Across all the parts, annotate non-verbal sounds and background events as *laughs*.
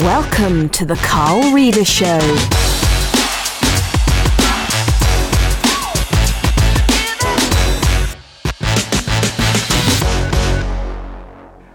Welcome to the Carl Reader Show.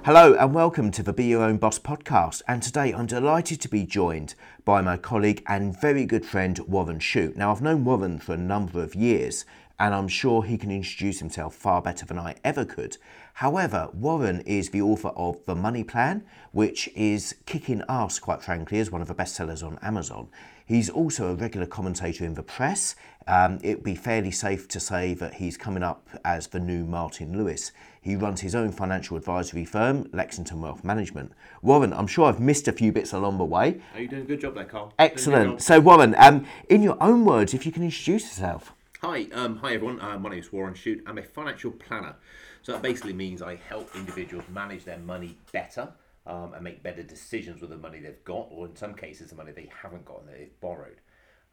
Hello and welcome to the Be Your Own Boss podcast. And today I'm delighted to be joined by my colleague and very good friend Warren Shute. Now, I've known Warren for a number of years and I'm sure he can introduce himself far better than I ever could. However, Warren is the author of The Money Plan, which is kicking ass, quite frankly, as one of the bestsellers on Amazon. He's also a regular commentator in the press. Um, it'd be fairly safe to say that he's coming up as the new Martin Lewis. He runs his own financial advisory firm, Lexington Wealth Management. Warren, I'm sure I've missed a few bits along the way. Are you doing a good job there, Carl? Excellent. So, Warren, um, in your own words, if you can introduce yourself. Hi, um, hi everyone. Uh, my name is Warren Shute. I'm a financial planner. So that basically means I help individuals manage their money better um, and make better decisions with the money they've got, or in some cases, the money they haven't got and they've borrowed.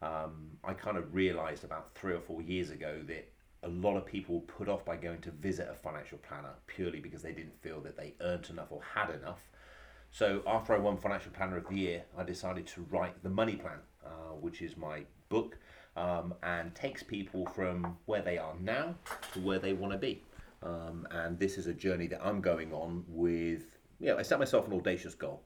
Um, I kind of realised about three or four years ago that a lot of people were put off by going to visit a financial planner purely because they didn't feel that they earned enough or had enough. So after I won Financial Planner of the Year, I decided to write the Money Plan, uh, which is my book um, and takes people from where they are now to where they want to be. Um, and this is a journey that I'm going on with, know, I set myself an audacious goal.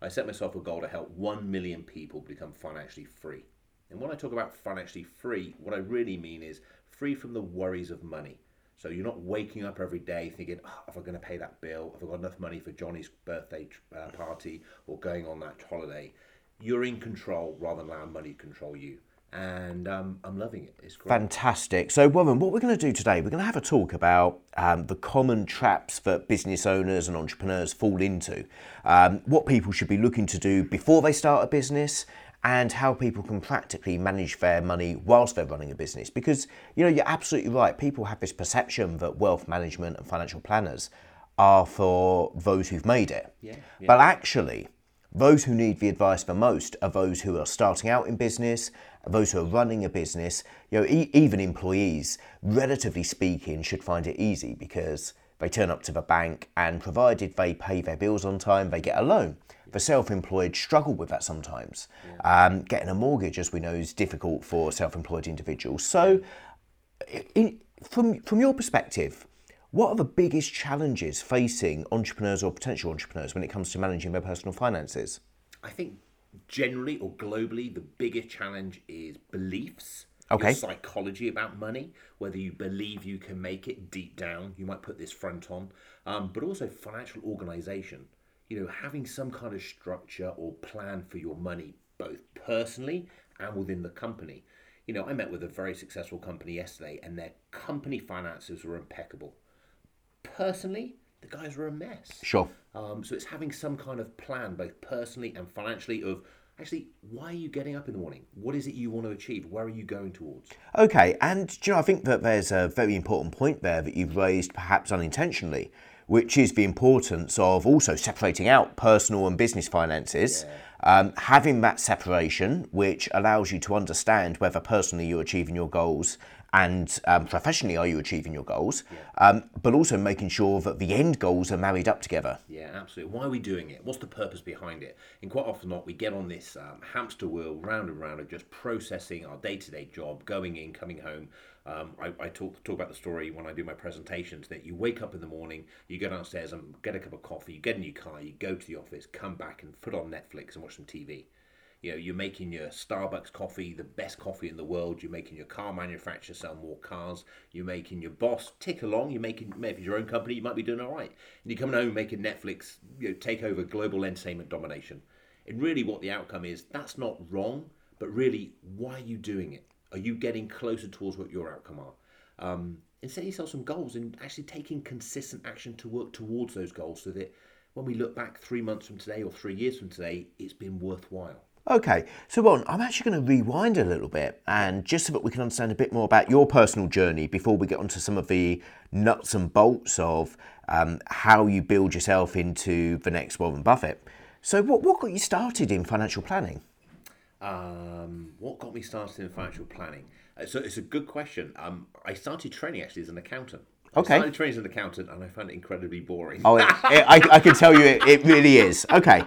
I set myself a goal to help 1 million people become financially free. And when I talk about financially free, what I really mean is free from the worries of money. So you're not waking up every day thinking, oh, "Have I going to pay that bill? Have I got enough money for Johnny's birthday uh, party or going on that holiday?" You're in control rather than allowing money to control you and um, I'm loving it. It's great. Fantastic. So, Warren, what we're going to do today, we're going to have a talk about um, the common traps that business owners and entrepreneurs fall into, um, what people should be looking to do before they start a business, and how people can practically manage their money whilst they're running a business. Because, you know, you're absolutely right. People have this perception that wealth management and financial planners are for those who've made it. Yeah, yeah. But actually, those who need the advice the most are those who are starting out in business, those who are running a business, you know, e- even employees, relatively speaking, should find it easy because they turn up to the bank and provided they pay their bills on time, they get a loan. The self-employed struggle with that sometimes. Yeah. Um, getting a mortgage, as we know, is difficult for self-employed individuals. So, in, from from your perspective, what are the biggest challenges facing entrepreneurs or potential entrepreneurs when it comes to managing their personal finances? I think generally or globally, the biggest challenge is beliefs. Okay. Your psychology about money, whether you believe you can make it deep down, you might put this front on, um, but also financial organization. You know, having some kind of structure or plan for your money, both personally and within the company. You know, I met with a very successful company yesterday, and their company finances were impeccable personally, the guys were a mess. Sure. Um, so it's having some kind of plan, both personally and financially, of actually why are you getting up in the morning? What is it you want to achieve? Where are you going towards? Okay, and you know, I think that there's a very important point there that you've raised, perhaps unintentionally, which is the importance of also separating out personal and business finances. Yeah. Um, having that separation, which allows you to understand whether personally you're achieving your goals and um, professionally are you achieving your goals, yeah. um, but also making sure that the end goals are married up together. Yeah, absolutely. Why are we doing it? What's the purpose behind it? And quite often not, we get on this um, hamster wheel round and round of just processing our day-to-day job, going in, coming home. Um, I, I talk talk about the story when I do my presentations that you wake up in the morning, you go downstairs and get a cup of coffee, you get in your car, you go to the office, come back and put on Netflix and watch some TV you know you're making your starbucks coffee the best coffee in the world you're making your car manufacturer sell more cars you're making your boss tick along you're making maybe your own company you might be doing all right. And you're coming home making netflix you know, take over global entertainment domination. And really what the outcome is that's not wrong but really why are you doing it? Are you getting closer towards what your outcome are? Um, and set yourself some goals and actually taking consistent action to work towards those goals so that when we look back three months from today or three years from today it's been worthwhile Okay, so Ron, I'm actually going to rewind a little bit and just so that we can understand a bit more about your personal journey before we get onto some of the nuts and bolts of um, how you build yourself into the next Warren Buffett. So, what, what got you started in financial planning? Um, what got me started in financial planning? Uh, so, it's a good question. Um, I started training actually as an accountant. Okay. I started training as an accountant and I found it incredibly boring. Oh, it, *laughs* it, I, I can tell you it, it really is. Okay.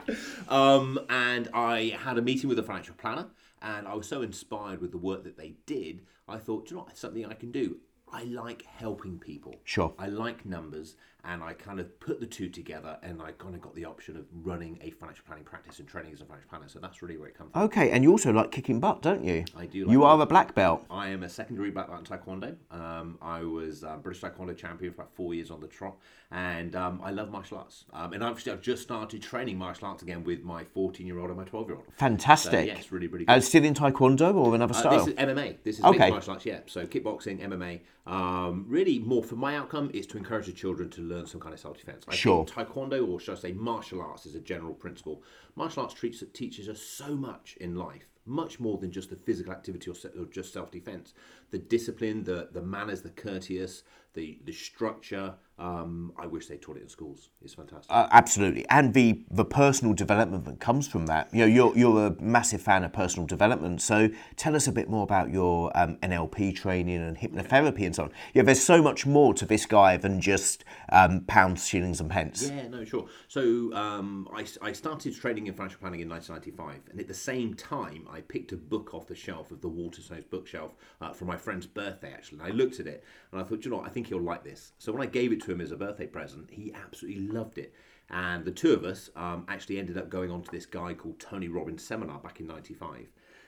Um, and I had a meeting with a financial planner, and I was so inspired with the work that they did. I thought, "Do you know, what? it's something I can do. I like helping people. Sure. I like numbers, and I kind of put the two together, and I kind of got the option of running a financial planning practice and training as a financial planner. So that's really where it comes from. Okay, and you also like kicking butt, don't you? I do like you are a black belt. I am a secondary black belt in Taekwondo. Um, I was uh, British Taekwondo champion for about four years on the trot, and um, I love martial arts. Um, and obviously, I've just started training martial arts again with my 14 year old and my 12 year old. Fantastic. yes, really, really Uh, good. still in Taekwondo or another Uh, style? this is MMA. This is Okay. martial arts, yeah. So kickboxing, MMA. Um, really, more for my outcome is to encourage the children to learn some kind of self defense. I Sure. think Taekwondo, or should I say, martial arts, is a general principle. Martial arts treats, teaches us so much in life, much more than just the physical activity or, se- or just self defense. The discipline, the the manners, the courteous, the the structure. Um, I wish they taught it in schools. It's fantastic. Uh, absolutely, and the the personal development that comes from that. You know, you're you're a massive fan of personal development. So tell us a bit more about your um, NLP training and hypnotherapy and so on. Yeah, there's so much more to this guy than just um, pounds, shillings, and pence. Yeah, no, sure. So um, I, I started training in financial planning in 1995, and at the same time, I picked a book off the shelf of the Waterstones bookshelf uh, for my friend's birthday, actually. And I looked at it, and I thought, you know, what, I think he'll like this. So when I gave it to him as a birthday present, he absolutely loved it. And the two of us um, actually ended up going on to this guy called Tony Robbins seminar back in 95.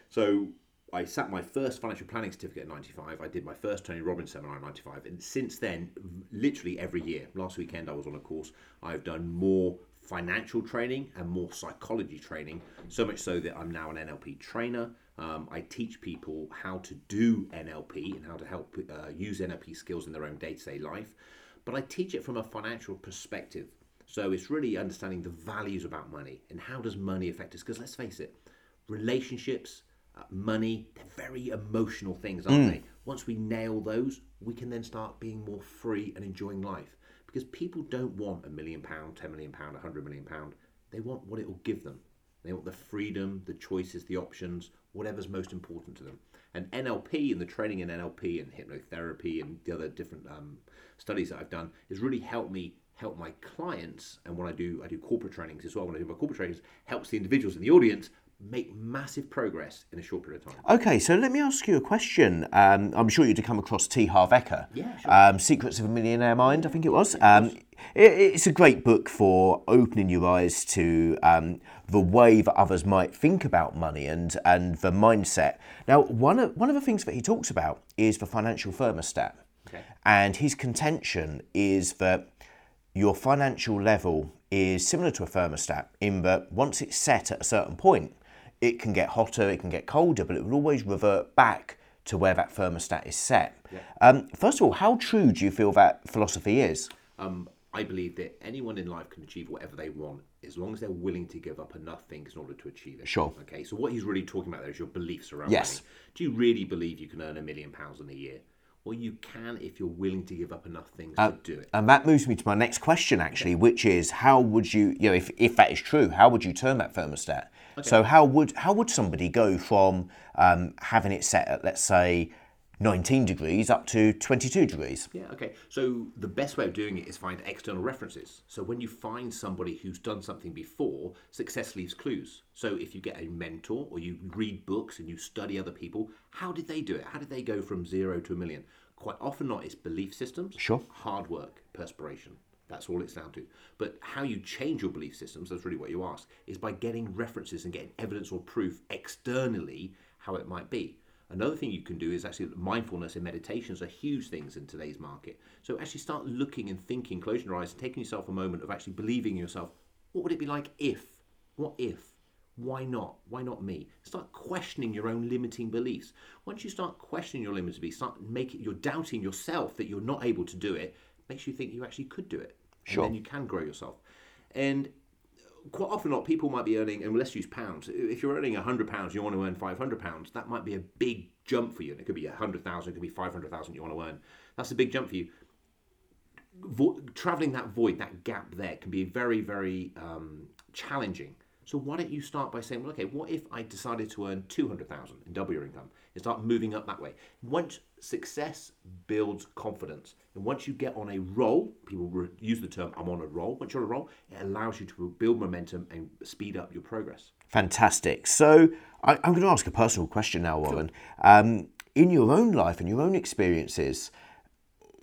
So I sat my first financial planning certificate in 95. I did my first Tony Robbins seminar in 95. And since then, literally every year, last weekend I was on a course, I've done more financial training and more psychology training, so much so that I'm now an NLP trainer. Um, I teach people how to do NLP and how to help uh, use NLP skills in their own day to day life. But I teach it from a financial perspective. So it's really understanding the values about money and how does money affect us? Because let's face it, relationships, uh, money, they're very emotional things, aren't they? Once we nail those, we can then start being more free and enjoying life. Because people don't want a million pound, ten million pound, a hundred million pound. They want what it will give them. They want the freedom, the choices, the options, whatever's most important to them. And NLP and the training in NLP and hypnotherapy and the other different um, studies that I've done has really helped me help my clients. And when I do, I do corporate trainings as well. When I do my corporate trainings, helps the individuals in the audience make massive progress in a short period of time. Okay, so let me ask you a question. Um, I'm sure you'd have come across T. Harv Eker. Yeah, sure. Um, Secrets of a Millionaire Mind, I think it was. Um, it, it's a great book for opening your eyes to um, the way that others might think about money and, and the mindset. Now, one of, one of the things that he talks about is the financial thermostat. Okay. And his contention is that your financial level is similar to a thermostat in that once it's set at a certain point, it can get hotter, it can get colder, but it will always revert back to where that thermostat is set. Um, first of all, how true do you feel that philosophy is? Um, I believe that anyone in life can achieve whatever they want as long as they're willing to give up enough things in order to achieve it. Sure. Okay, so what he's really talking about there is your beliefs around Yes. money. Do you really believe you can earn a million pounds in a year? Well, you can if you're willing to give up enough things Uh, to do it. And that moves me to my next question, actually, which is how would you, you know, if, if that is true, how would you turn that thermostat? So how would how would somebody go from um, having it set at let's say 19 degrees up to 22 degrees? Yeah, okay. So the best way of doing it is find external references. So when you find somebody who's done something before, success leaves clues. So if you get a mentor or you read books and you study other people, how did they do it? How did they go from zero to a million? Quite often not, it's belief systems, Sure. hard work, perspiration. That's all it's down to. But how you change your belief systems, that's really what you ask, is by getting references and getting evidence or proof externally how it might be. Another thing you can do is actually mindfulness and meditations are huge things in today's market. So actually start looking and thinking, closing your eyes, and taking yourself a moment of actually believing in yourself. What would it be like if? What if? Why not? Why not me? Start questioning your own limiting beliefs. Once you start questioning your limiting beliefs, start making you're doubting yourself that you're not able to do it, makes you think you actually could do it. Sure. And then you can grow yourself. And quite often not people might be earning and let's use pounds. If you're earning 100 pounds you want to earn 500 pounds that might be a big jump for you and it could be 100000 it could be 500000 you want to earn. That's a big jump for you. Vo- traveling that void that gap there can be very very um, challenging So why don't you start by saying, well, okay, what if I decided to earn 200,000 and double your income and start moving up that way? Once success builds confidence, and once you get on a roll, people re- use the term "I'm on a roll." Once you're on a roll, it allows you to build momentum and speed up your progress. Fantastic. So I, I'm going to ask a personal question now, Warren. Um, in your own life and your own experiences,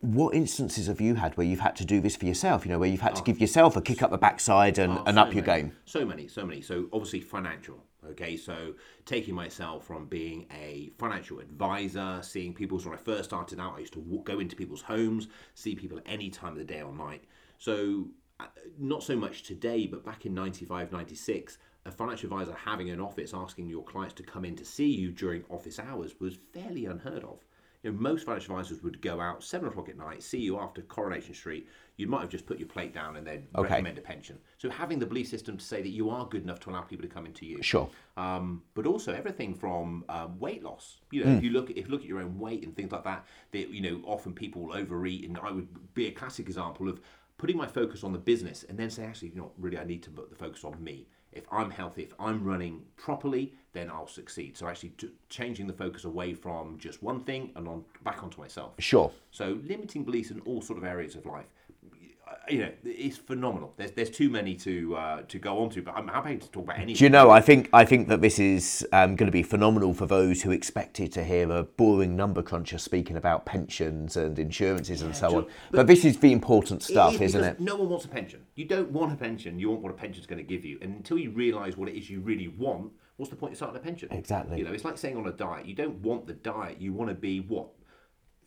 what instances have you had where you've had to do this for yourself? You know, where you've had to give yourself a kick up the backside and, and so up your many, game? So many, so many. So obviously financial. Okay, so taking myself from being a financial advisor, seeing people. So when I first started out, I used to walk, go into people's homes, see people any time of the day or night. So uh, not so much today, but back in 95, 96, a financial advisor having an office asking your clients to come in to see you during office hours was fairly unheard of. You know, most financial advisors would go out seven o'clock at night, see you after Coronation Street. You might have just put your plate down and then Okay. recommend a pension. So having the belief system to say that you are good enough to allow people to come into you. Sure. Um, but also everything from um, weight loss. You know, if you look at if you look at your own weight and things like that, that you know often people overeat, and I would be a classic example of putting my focus on the business and then say, actually, you know, really, I need to put the focus on me. If I'm healthy, if I'm running properly, then I'll succeed. So actually, t- changing the focus away from just one thing and on back onto myself. Sure. So limiting beliefs in all sort of areas of life, you know, it's phenomenal. There's there's too many to uh, to go on to, but I'm happy to talk about any. Do you know? I think I think that this is um, going to be phenomenal for those who expected to hear a boring number cruncher speaking about pensions and insurances and so on. But, this is the important stuff, is isn't it? No one wants a pension. You don't want a pension. You want what a pension's going to give you. And until you realise what it is you really want, what's the point of starting a pension? Exactly. You know, it's like saying on a diet. You don't want the diet. You want to be what?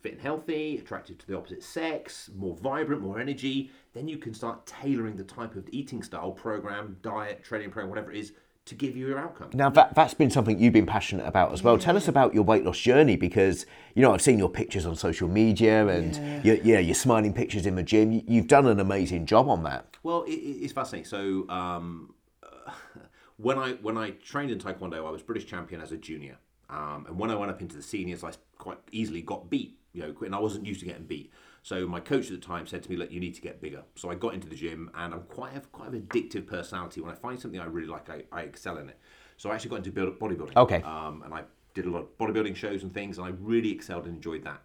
Fit and healthy, attracted to the opposite sex, more vibrant, more energy. Then you can start tailoring the type of eating style, program, diet, training program, whatever it is, to give you your outcome. Now that that's been something you've been passionate about as well. Tell us about your weight loss journey because you know I've seen your pictures on social media and you're, you know your smiling pictures in the gym. You- You've done an amazing job on that. Well, it, it- it's fascinating. So um, *laughs* when I when I trained in Taekwondo, I was British champion as a junior, um, and when I went up into the seniors, I quite easily got beat. You know, and I wasn't used to getting beat. So my coach at the time said to me, "Look, you need to get bigger." So I got into the gym, and I'm quite have quite an addictive personality. When I find something I really like, I, I excel in it. So I actually got into build, bodybuilding. Okay. Um, and I did a lot of bodybuilding shows and things, and I really excelled and enjoyed that.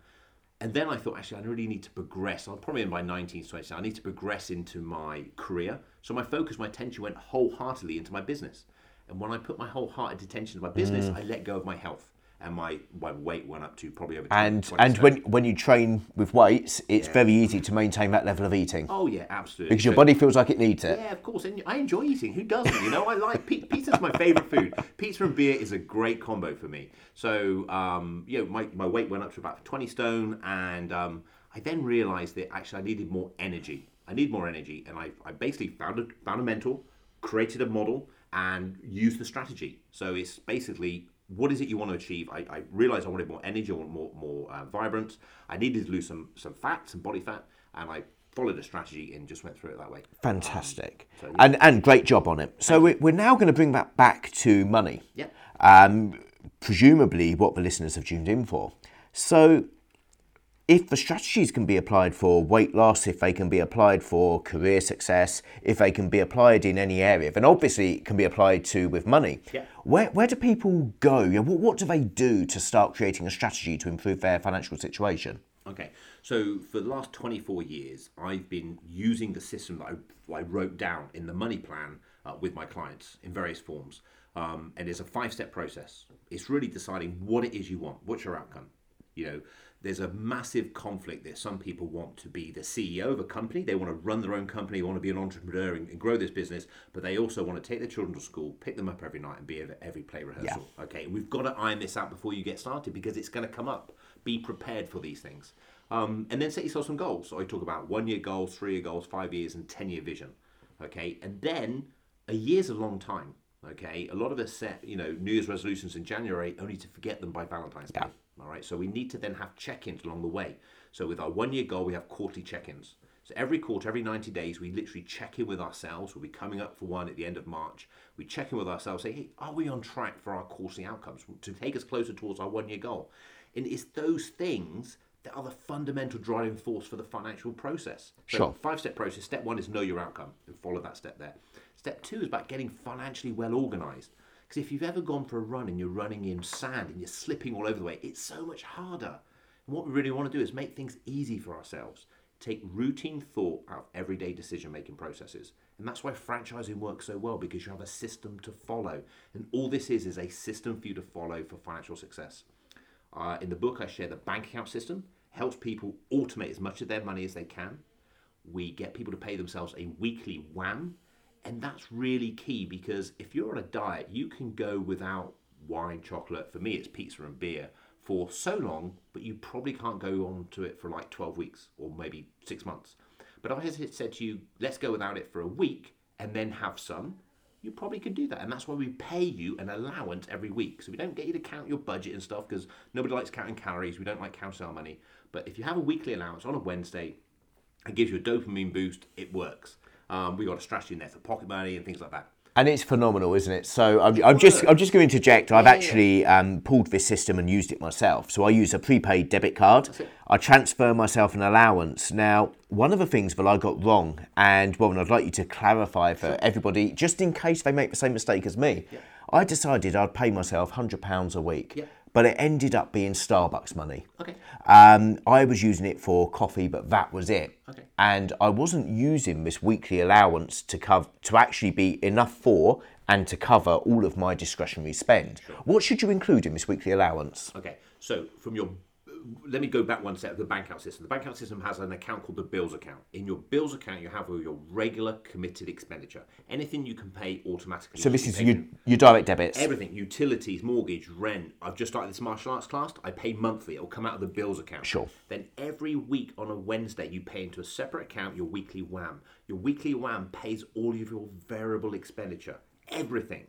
And then I thought, actually, I really need to progress. I'm probably in my 19th, 20th. I need to progress into my career. So my focus, my attention went wholeheartedly into my business. And when I put my wholehearted attention into my business, Mm. I let go of my health. And my, my weight went up to probably over 20, And 20 and when when you train with weights, it's very easy to maintain that level of eating Oh, yeah, absolutely. because your body feels like it needs it. Yeah, of course. And I enjoy eating. Who doesn't? You know, I like pi- pizza's my favorite food. *laughs* Pizza and beer is a great combo for me. So, um, you know, my, my weight went up to about 20 stone, and um, I then realised that actually I needed more energy. I need more energy, and I, I basically found a, found a mentor, created a model, and used the strategy. So it's basically what is it you want to achieve? I, I realized I wanted more energy, I want more more uh, vibrance. I needed to lose some some fat, some body fat, and I followed a strategy and just went through it that way. Fantastic. so, yeah. And and great job on it. So we're, we're now going to bring that back to money. Yeah. Um, presumably what the listeners have tuned in for. So if the strategies can be applied for weight loss, if they can be applied for career success, if they can be applied in any area, then obviously it can be applied to with money. Yeah. Where, where do people go? You know, what, what do they do to start creating a strategy to improve their financial situation? Okay, so for the last 24 years, I've been using the system that I, I wrote down in the money plan uh, with my clients in various forms. Um, and it's a five step process. It's really deciding what it is you want, what's your outcome. You know, there's a massive conflict there. some people want to be the CEO of a company. They want to run their own company, want to be an entrepreneur and, and grow this business, but they also want to take their children to school, pick them up every night, and be at every play rehearsal. Okay, we've got to iron this out before you get started because it's going to come up. Be prepared for these things. Um, and then set yourself some goals. So I talk about one year goals, three year goals, five years, and 10 year vision. Okay, and then a year's a long time. Okay, a lot of us set, you know, New Year's resolutions in January only to forget them by Valentine's Day. All right, so we need to then have check ins along the way. So with our one year goal, we have quarterly check ins. So every quarter, every 90 days, we literally check in with ourselves. We'll be coming up for one at the end of March. We check in with ourselves, say, hey, are we on track for our quarterly outcomes to take us closer towards our one year goal? And it's those things that are the fundamental driving force for the financial process. So Sure. Five step process. Step one is know your outcome and follow that step there. Step two is about getting financially well organized. Because if you've ever gone for a run and you're running in sand and you're slipping all over the way, it's so much harder. And what we really want to do is make things easy for ourselves. Take routine thought out of everyday decision making processes. And that's why franchising works so well because you have a system to follow. And all this is is a system for you to follow for financial success. Uh, in the book, I share the bank account system, helps people automate as much of their money as they can. We get people to pay themselves a weekly WAM. And that's really key because if you're on a diet, you can go without wine, chocolate. For me, it's pizza and beer for so long, but you probably can't go on to it for like 12 weeks or maybe six months. But I had said to you, let's go without it for a week and then have some, you probably could do that. And that's why we pay you an allowance every week. So we don't get you to count your budget and stuff because nobody likes counting calories. We don't like counting our money. But if you have a weekly allowance on a Wednesday, it gives you a dopamine boost. It works. Um, we got a strategy in there for pocket money and things like that. And it's phenomenal, isn't it? So I'm, I'm just I'm just going to interject. I've actually um, pulled this system and used it myself. So I use a prepaid debit card. I transfer myself an allowance. Now, one of the things that I got wrong, and Warren, I'd like you to clarify for everybody, just in case they make the same mistake as me. I decided I'd pay myself hundred pounds a week, Yeah. But it ended up being Starbucks money. Okay. Um, I was using it for coffee, but that was it. Okay. And I wasn't using this weekly allowance to cover to actually be enough for and to cover all of my discretionary spend. Sure. What should you include in this weekly allowance? Okay, so from your, let me go back one step. The bank account system. The bank account system has an account called the bills account. In your bills account, you have all your regular committed expenditure. Anything you can pay automatically. So this is your, your direct debits. Everything, utilities, mortgage, rent. I've just started this martial arts class. I pay monthly. It'll come out of the bills account. Sure. Then every week on a Wednesday, you pay into a separate account your weekly WAM. Your weekly WAM pays all of your variable expenditure. Everything.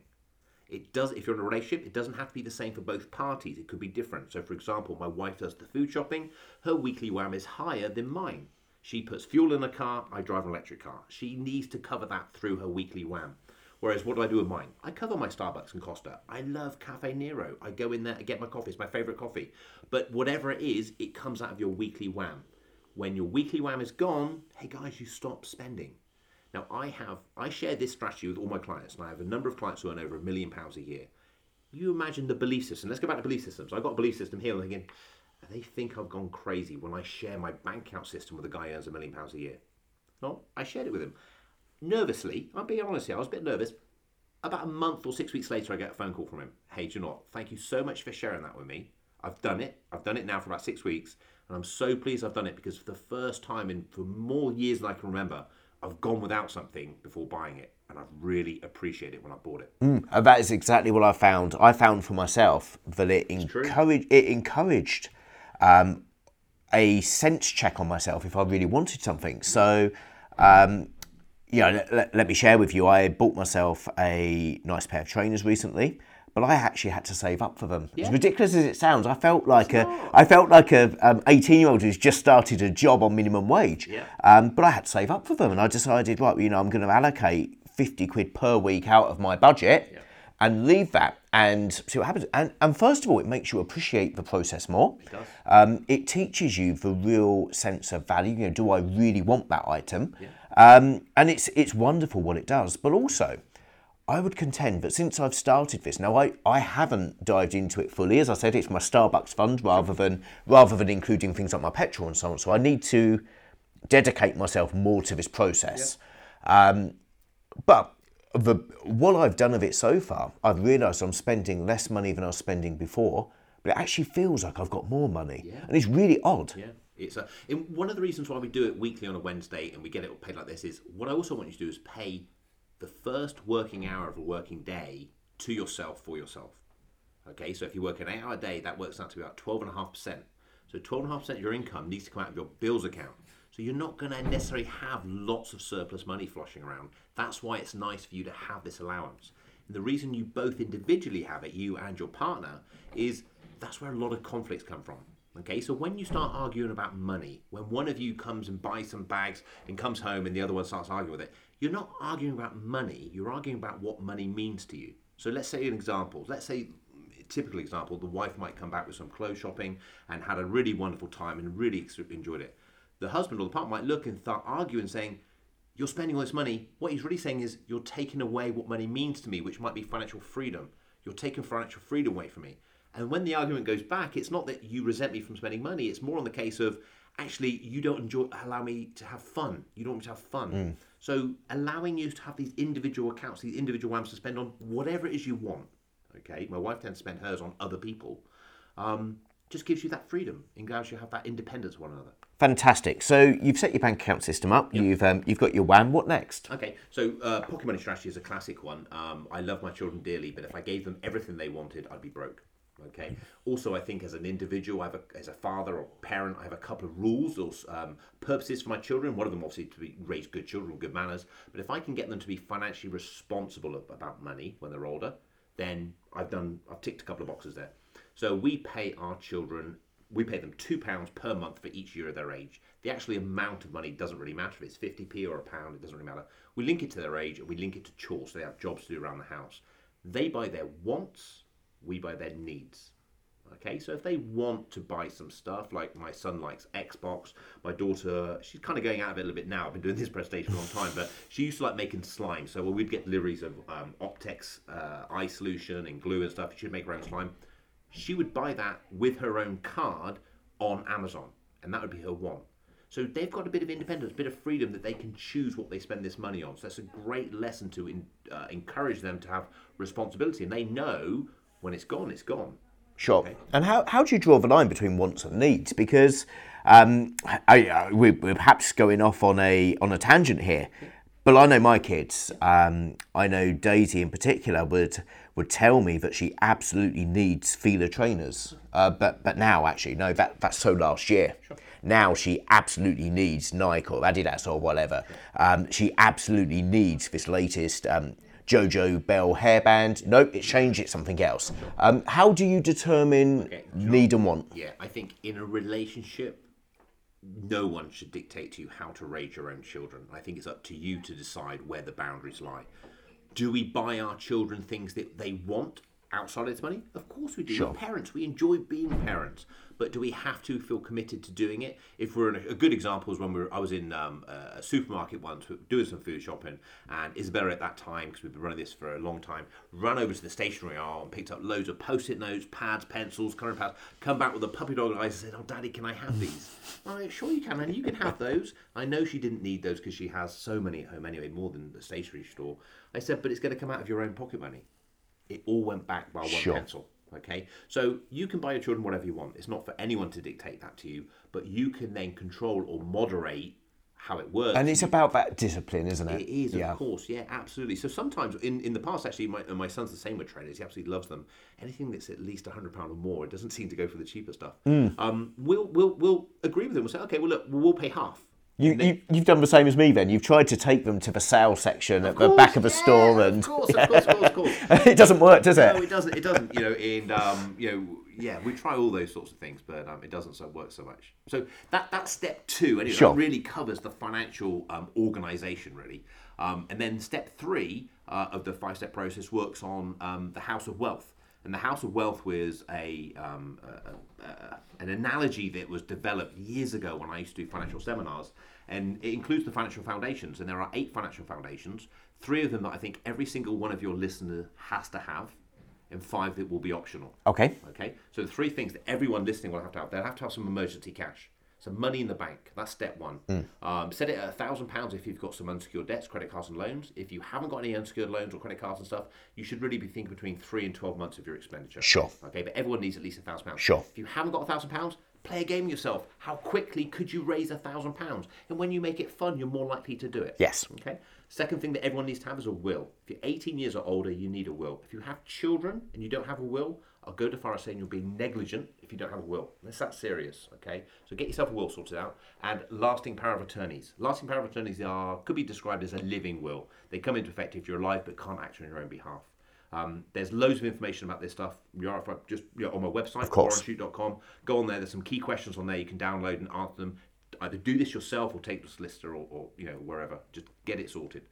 It does. If you're in a relationship, it doesn't have to be the same for both parties. It could be different. So, for example, my wife does the food shopping. Her weekly WAM is higher than mine. She puts fuel in a car. I drive an electric car. She needs to cover that through her weekly WAM. Whereas, what do I do with mine? I cover my Starbucks and Costa. I love Caffè Nero. I go in there and get my coffee. It's my favorite coffee. But whatever it is, it comes out of your weekly WAM. When your weekly WAM is gone, hey guys, you stop spending. Now I have I share this strategy with all my clients, and I have a number of clients who earn over a million pounds a year. You imagine the belief system. Let's go back to belief systems. I've got a belief system here, thinking, they think I've gone crazy when I share my bank account system with a guy who earns a million pounds a year. No, I shared it with him. Nervously, I'm being honest here, I was a bit nervous. About a month or six weeks later, I get a phone call from him. Hey, do you know? Thank you so much for sharing that with me. I've done it. I've done it now for about six weeks, and I'm so pleased I've done it because for the first time in for more years than I can remember, I've gone without something before buying it, and I've really appreciated it when I bought it. Uh, that is exactly what I found. I found for myself that it encouraged it encouraged um, a sense check on myself if I really wanted something. So, um, let, let- let me share with you. I bought myself a nice pair of trainers recently, but I actually had to save up for them. As ridiculous as it sounds, I felt like a I felt like a um, eighteen year old who's just started a job on minimum wage. Yeah. Um, but I had to save up for them, and I decided, right, you know, I'm going to allocate fifty quid per week out of my budget and leave that and see what happens. And, and first of all, it makes you appreciate the process more. It does. Um, it teaches you the real sense of value. You know, do I really want that item? Um, and it's it's wonderful what it does. But also, I would contend that since I've started this, now I, I haven't dived into it fully. As I said, it's my Starbucks fund rather than rather than including things like my petrol and so on. So I need to dedicate myself more to this process. Um, but the what I've done of it so far, I've realised I'm spending less money than I was spending before, but it actually feels like I've got more money, and it's really odd. Yeah, it's a. One of the reasons why we do it weekly on a Wednesday and we get it paid like this is what I also want you to do is pay the first working hour of a working day to yourself for yourself. Okay, so if you work an eight-hour day, that works out to be about twelve and a half percent. So twelve and a half percent of your income needs to come out of your bills account. So you're not going to necessarily have lots of surplus money flushing around. That's why it's nice for you to have this allowance. And the reason you both individually have it, you and your partner, is that's where a lot of conflicts come from. Okay, so when you start arguing about money, when one of you comes and buys some bags and comes home and the other one starts arguing with it, you're not arguing about money, you're arguing about what money means to you. So let's say an example. Let's say typical example, the wife might come back with some clothes shopping and had a really wonderful time and really enjoyed it. The husband or the partner might look and start arguing, saying, "You're spending all this money." What he's really saying is, "You're taking away what money means to me, which might be financial freedom. You're taking financial freedom away from me." And when the argument goes back, it's not that you resent me from spending money. It's more on the case of actually you don't enjoy allow me to have fun. You don't want me to have fun. So allowing you to have these individual accounts, these individual ones to spend on whatever it is you want. Okay, my wife tends to spend hers on other people. Um, just gives you that freedom and allows you to have that independence of one another. Fantastic. So you've set your bank account system up. You've um, you've got your WAM. What next? Okay, so uh, pocket money strategy is a classic one. Um, I love my children dearly, but if I gave them everything they wanted, I'd be broke. Okay. Also, I think as an individual, I have a, as a father or parent, I have a couple of rules or um, purposes for my children. One of them, obviously, to be raise good children, good manners. But if I can get them to be financially responsible about money when they're older, then I've done. I've ticked a couple of boxes there. So we pay our children. We pay them two pounds per month for each year of their age. The actual amount of money doesn't really matter. If it's fifty p or a pound, it doesn't really matter. We link it to their age and we link it to chores. So they have jobs to do around the house. They buy their wants. We buy their needs. Okay, so if they want to buy some stuff, like my son likes Xbox, my daughter, she's kind of going out of it a little bit now. I've been doing this presentation a long time, but she used to like making slime. So we'd get deliveries of um, Optrex uh, eye solution and glue and stuff. She'd make her own slime. She would buy that with her own card on Amazon, and that would be her want. So they've got a bit of independence, a bit of freedom that they can choose what they spend this money on. So that's a great lesson to in, uh, encourage them to have responsibility, and they know when it's gone, it's gone. Sure. And how, how do you draw the line between wants and needs? Because um, I, I, we, we're perhaps going off on a on a tangent here, but I know my kids. Um, I know Daisy in particular would would tell me that she absolutely needs Fila trainers. Uh, but but now actually no, that that's so last year. Now she absolutely needs Nike or Adidas or whatever. Um, she absolutely needs this latest um, Jojo Bell hairband. Nope, it's changed. It's something else. Um, how do you determine Okay, need and want? Yeah, I think in a relationship, no one should dictate to you how to raise your own children. I think it's up to you to decide where the boundaries lie. Do we buy our children things that they want outside its money? Of course we do. Sure. We're parents. We enjoy being parents. But do we have to feel committed to doing it? If we're in a, a good example is when we were, I was in um, a, supermarket once doing some food shopping, and Isabella at that time, because we've been running this for a long time, ran over to the stationery aisle and picked up loads of post-it notes, pads, pencils, colouring pads. Come back with a puppy dog eyes and said, "Oh, Daddy, can I have these?" *laughs* I'm like, "Sure, you can, and you can have those." I know she didn't need those because she has so many at home anyway, more than the stationery store. I said, "But it's going to come out of your own pocket money." It all went back by one Sure. pencil. Okay, so you can buy your children whatever you want. It's not for anyone to dictate that to you, but you can then control or moderate how it works. And it's about that discipline, isn't it? It is, Yeah. of course, yeah, absolutely. So sometimes in, in the past, actually, my, my son's the same with trainers. He absolutely loves them. Anything that's at least hundred pound or more, it doesn't *laughs* seem to go for the cheaper stuff. Hmm. Um, we'll we'll we'll agree with him. We'll say, okay, well look, we'll pay half. You, you, you've done the same as me then. You've tried to take them to the sale section at the back of the yeah, store of and course, of course, of course, of course. *laughs* it doesn't work, does it? No, it? it doesn't. It doesn't. You know, and um, you know, yeah, we try all those sorts of things, but um, it doesn't so work so much. So that that's step two. Anyway, Sure. that really covers the financial um, organisation, really. Um, and then step three uh, of the five-step process works on um, the House of Wealth. And the House of Wealth was a, um, a, a, a an analogy that was developed years ago when I used to do financial seminars, and it includes the financial foundations. And there are eight financial foundations. Three of them that I think every single one of your listeners has to have, and five that will be optional. Okay. Okay, so the three things that everyone listening will have to have. They'll have to have some emergency cash, some money in the bank. That's step one. Um, set it at a thousand pounds if you've got some unsecured debts, credit cards, and loans. If you haven't got any unsecured loans or credit cards and stuff, you should really be thinking between three and twelve months of your expenditure. Sure. Okay, but everyone needs at least a thousand pounds. Sure. If you haven't got a thousand pounds, play a game yourself. How quickly could you raise a thousand pounds? And when you make it fun, you're more likely to do it. Yes. Okay. Second thing that everyone needs to have is a will. If you're 18 years or older, you need a will. If you have children and you don't have a will, I'll go to far as saying you'll be negligent if you don't have a will. It's that serious, okay? So get yourself a will sorted out. And lasting power of attorneys. Lasting power of attorneys are could be described as a living will. They come into effect if you're alive but can't act on your own behalf. Um, there's loads of information about this stuff. You're just you know, on my website, warrenshute.com. Go on there. There's some key questions on there you can download and answer them. Either do this yourself or take the solicitor or, or you know wherever. Just get it sorted.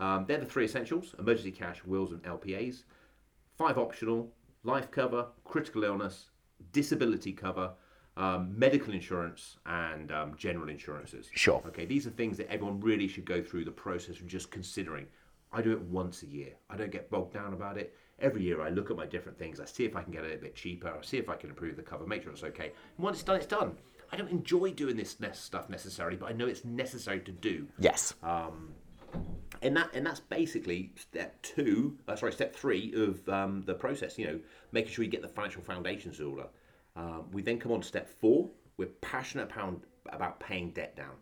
Um, they're the three essentials: emergency cash, wills, and LPAs. Five optional. Life cover, critical illness, disability cover, um, medical insurance, and um, general insurances. Sure. Okay, these are things that everyone really should go through the process of just considering. I do it once a year. I don't get bogged down about it. Every year I look at my different things. I see if I can get it a bit cheaper. I see if I can improve the cover, make sure it's okay. And once it's done, it's done. I don't enjoy doing this stuff necessarily, but I know it's necessary to do. Yes. And that and that's basically step two. Uh, sorry, step three of um, the process. You know, making sure you get the financial foundations in order. Um, we then come on to step four. We're passionate about, paying debt down.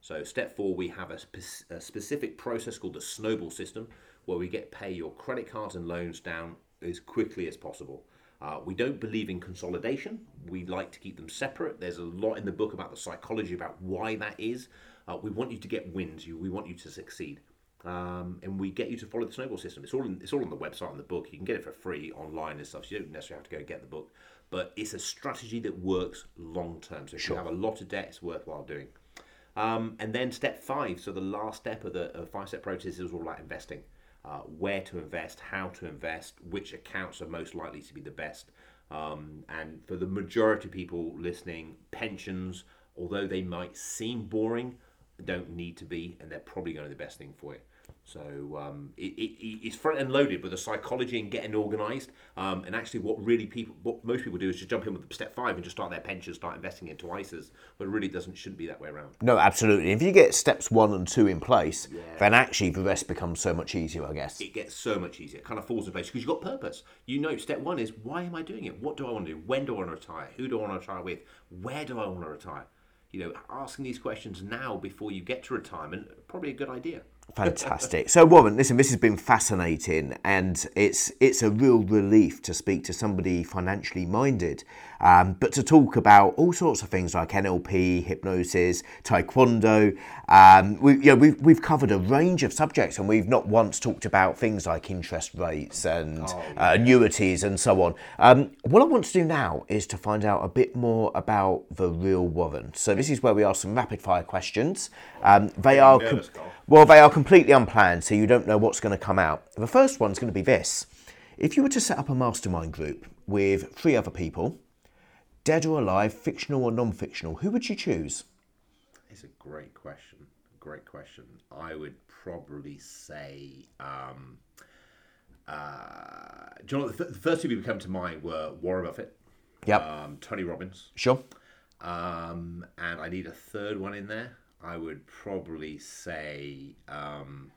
So step four, we have a, spe- a specific process called the snowball system, where we get pay your credit cards and loans down as quickly as possible. Uh, we don't believe in consolidation. We like to keep them separate. There's a lot in the book about the psychology about why that is. Uh, we want you to get wins. You, we want you to succeed, um, and we get you to follow the snowball system. It's all in, it's all on the website on the book. You can get it for free online and stuff. So you don't necessarily have to go and get the book, but it's a strategy that works long term. So if you have a lot of debt, it's worthwhile doing. Um, and then step five, so the last step of the five step process is all about investing. Uh, where to invest, how to invest, which accounts are most likely to be the best. Um, and for the majority of people listening, pensions, although they might seem boring, don't need to be, and they're probably going to be the best thing for it. So um, it, it, it's front and loaded with the psychology and getting organised. Um, and actually, what really people, what most people do is just jump in with step five and just start their pension, start investing into ISAs. But it really doesn't shouldn't be that way around. No, absolutely. If you get steps one and two in place, then actually the rest becomes so much easier, I guess. It gets so much easier. It kind of falls in place because you've got purpose. You know, step one is why am I doing it? What do I want to do? When do I want to retire? Who do I want to retire with? Where do I want to retire? You know, asking these questions now before you get to retirement probably a good idea. Fantastic. So, Warren, listen, this has been fascinating, and it's it's a real relief to speak to somebody financially minded, um, but to talk about all sorts of things like NLP, hypnosis, taekwondo. Um, we, you know, we've, we've covered a range of subjects, and we've not once talked about things like interest rates and uh, annuities and so on. Um, what I want to do now is to find out a bit more about the real Warren. So, this is where we ask some rapid fire questions. Um, they are. com- well, they are completely unplanned, so you don't know what's going to come out. The first one's going to be this. If you were to set up a mastermind group with three other people, dead or alive, fictional or non fictional, who would you choose? It's a great question. Great question. I would probably say. Um, uh, do you know what? The, th- the first two people come to mind were Warren Buffett, Yep. um, Tony Robbins, Sure. um, and I need a third one in there. I would probably say, um,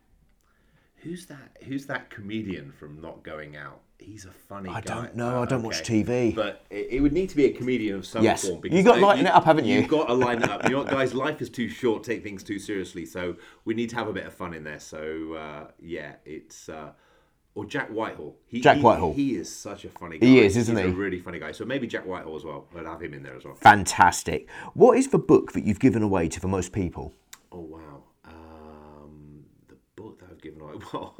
who's that? Who's that comedian from Not Going Out? He's a funny guy. I guy. don't know, I don't watch TV. But it, it would need to be a comedian of some form. Yes. form. You got to lighten it up, haven't you? You've got to line it up. You know what, guys? Life is too short. Take things too seriously. So we need to have a bit of fun in there. So uh, yeah, it's. Uh, or Jack Whitehall. He, Jack he- Whitehall. He is such a funny guy. He is, isn't He's he? a really funny guy. So maybe Jack Whitehall as well. I'd have him in there as well. Fantastic. What is the book that you've given away to the most people? Oh wow. Um, the book that I've given away. *laughs* Well,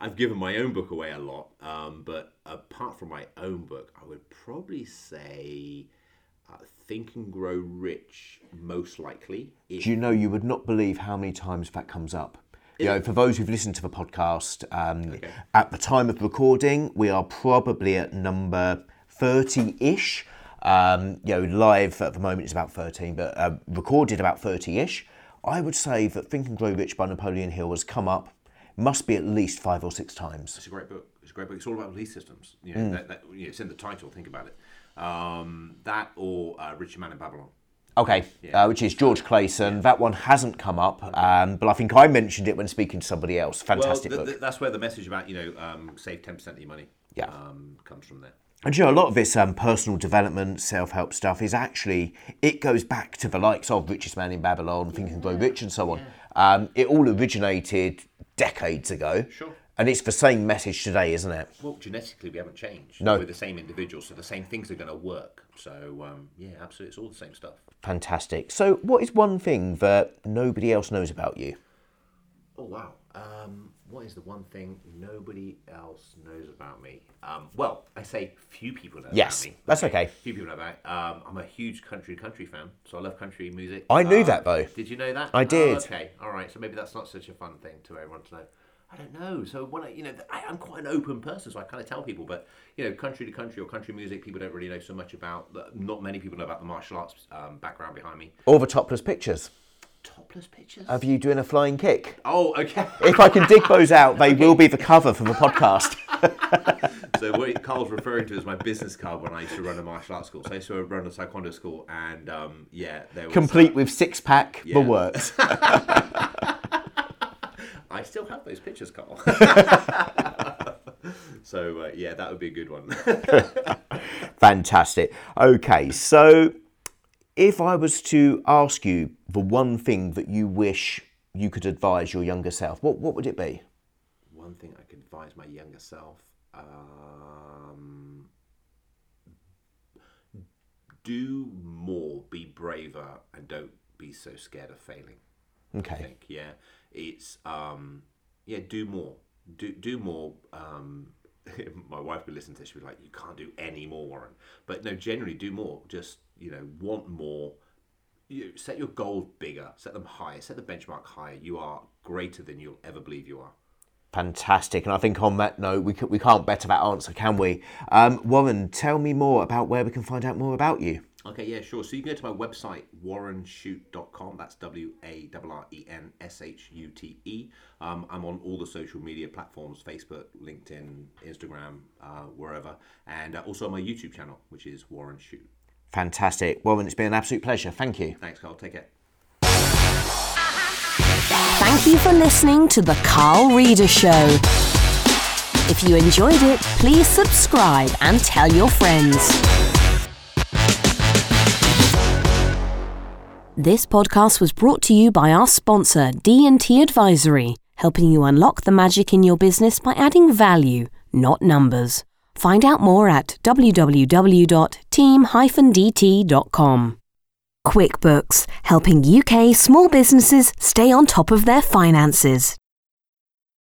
I've given my own book away a lot. Um, but apart from my own book, I would probably say uh, Think and Grow Rich. Most likely. If Do you know you would not believe how many times that comes up? You know, for those who've listened to the podcast, um, at the time of recording, we are probably at number 30 ish. Um, you know, live at the moment is about 13, but uh, recorded about 30 ish. I would say that Think and Grow Rich by Napoleon Hill has come up, must be at least five or six times. It's a great book. It's a great book. It's all about belief systems. You know, Mm. that, that, you know, it's in the title. Think about it. Um, that or uh, Richest Man in Babylon. Okay, uh, which is George Clason. That one hasn't come up, um, but I think I mentioned it when speaking to somebody else. Fantastic well, book. th- th- that's where the message about you know um, save ten percent of your money. Yeah. Um, comes from there. And you know, a lot of this um, personal development, self-help stuff is actually it goes back to the likes of Richest Man in Babylon, Think and Grow Rich, and so on. Um, it all originated decades ago, Sure. and it's the same message today, isn't it? Well, genetically, we haven't changed. No. We're the same individuals, so the same things are going to work. So, um, yeah, absolutely. It's all the same stuff. Fantastic. So, what is one thing that nobody else knows about you? Oh, wow. Um, what is the one thing nobody else knows about me? Um, well, I say few people know Yes, about me. that's okay. Few people know about it. Um, I'm a huge country country fan, so I love country music. I knew Uh, that, though. Did you know that? I did. Oh, okay, all right. So maybe that's not such a fun thing to everyone to know. I don't know. So when I, you know, I, I'm quite an open person, so I kind of tell people. But you know, country to country or country music, people don't really know so much about. Not many people know about the martial arts um, background behind me. Or the topless pictures Topless pictures. of you doing a flying kick. oh, okay. *laughs* If I can dig those out, they will be the cover for the podcast. *laughs* so what Carl's referring to is my business card when I used to run a martial arts school. So I used to run a taekwondo school, and um, yeah, there was Complete uh, with six pack, Yeah. the works. *laughs* I still have those pictures, Carl. so uh, yeah, that would be a good one. Fantastic. Okay, so if I was to ask you the one thing that you wish you could advise your younger self, what, what would it be? one thing I could advise my younger self: um, do more, be braver, and don't be so scared of failing. I Okay. think yeah, it's um, yeah, do more, do do more. Um, *laughs* my wife would listen to this; she'd be like, "You can't do any more, Warren." But no, generally, do more. Just you know, want more. You set your goals bigger, set them higher, set the benchmark higher. You are greater than you'll ever believe you are. Fantastic. And I think on that note, we, c- we can't better that answer, can we? Um, Warren, tell me more about where we can find out more about you. Okay, yeah, sure. So you can go to my website, warrenshute.com. That's W A R R E N S H U T E. Um, I'm on all the social media platforms Facebook, LinkedIn, Instagram, uh, wherever. And uh, also on my YouTube channel, which is Warren Shute. Fantastic. Warren, it's been an absolute pleasure. Thank you. Thanks, Carl. Take care. Thank you for listening to The Carl Reader Show. If you enjoyed it, please subscribe and tell your friends. This podcast was brought to you by our sponsor, D&T Advisory, helping you unlock the magic in your business by adding value, not numbers. Find out more at www.team-dt.com. QuickBooks, helping UK small businesses stay on top of their finances.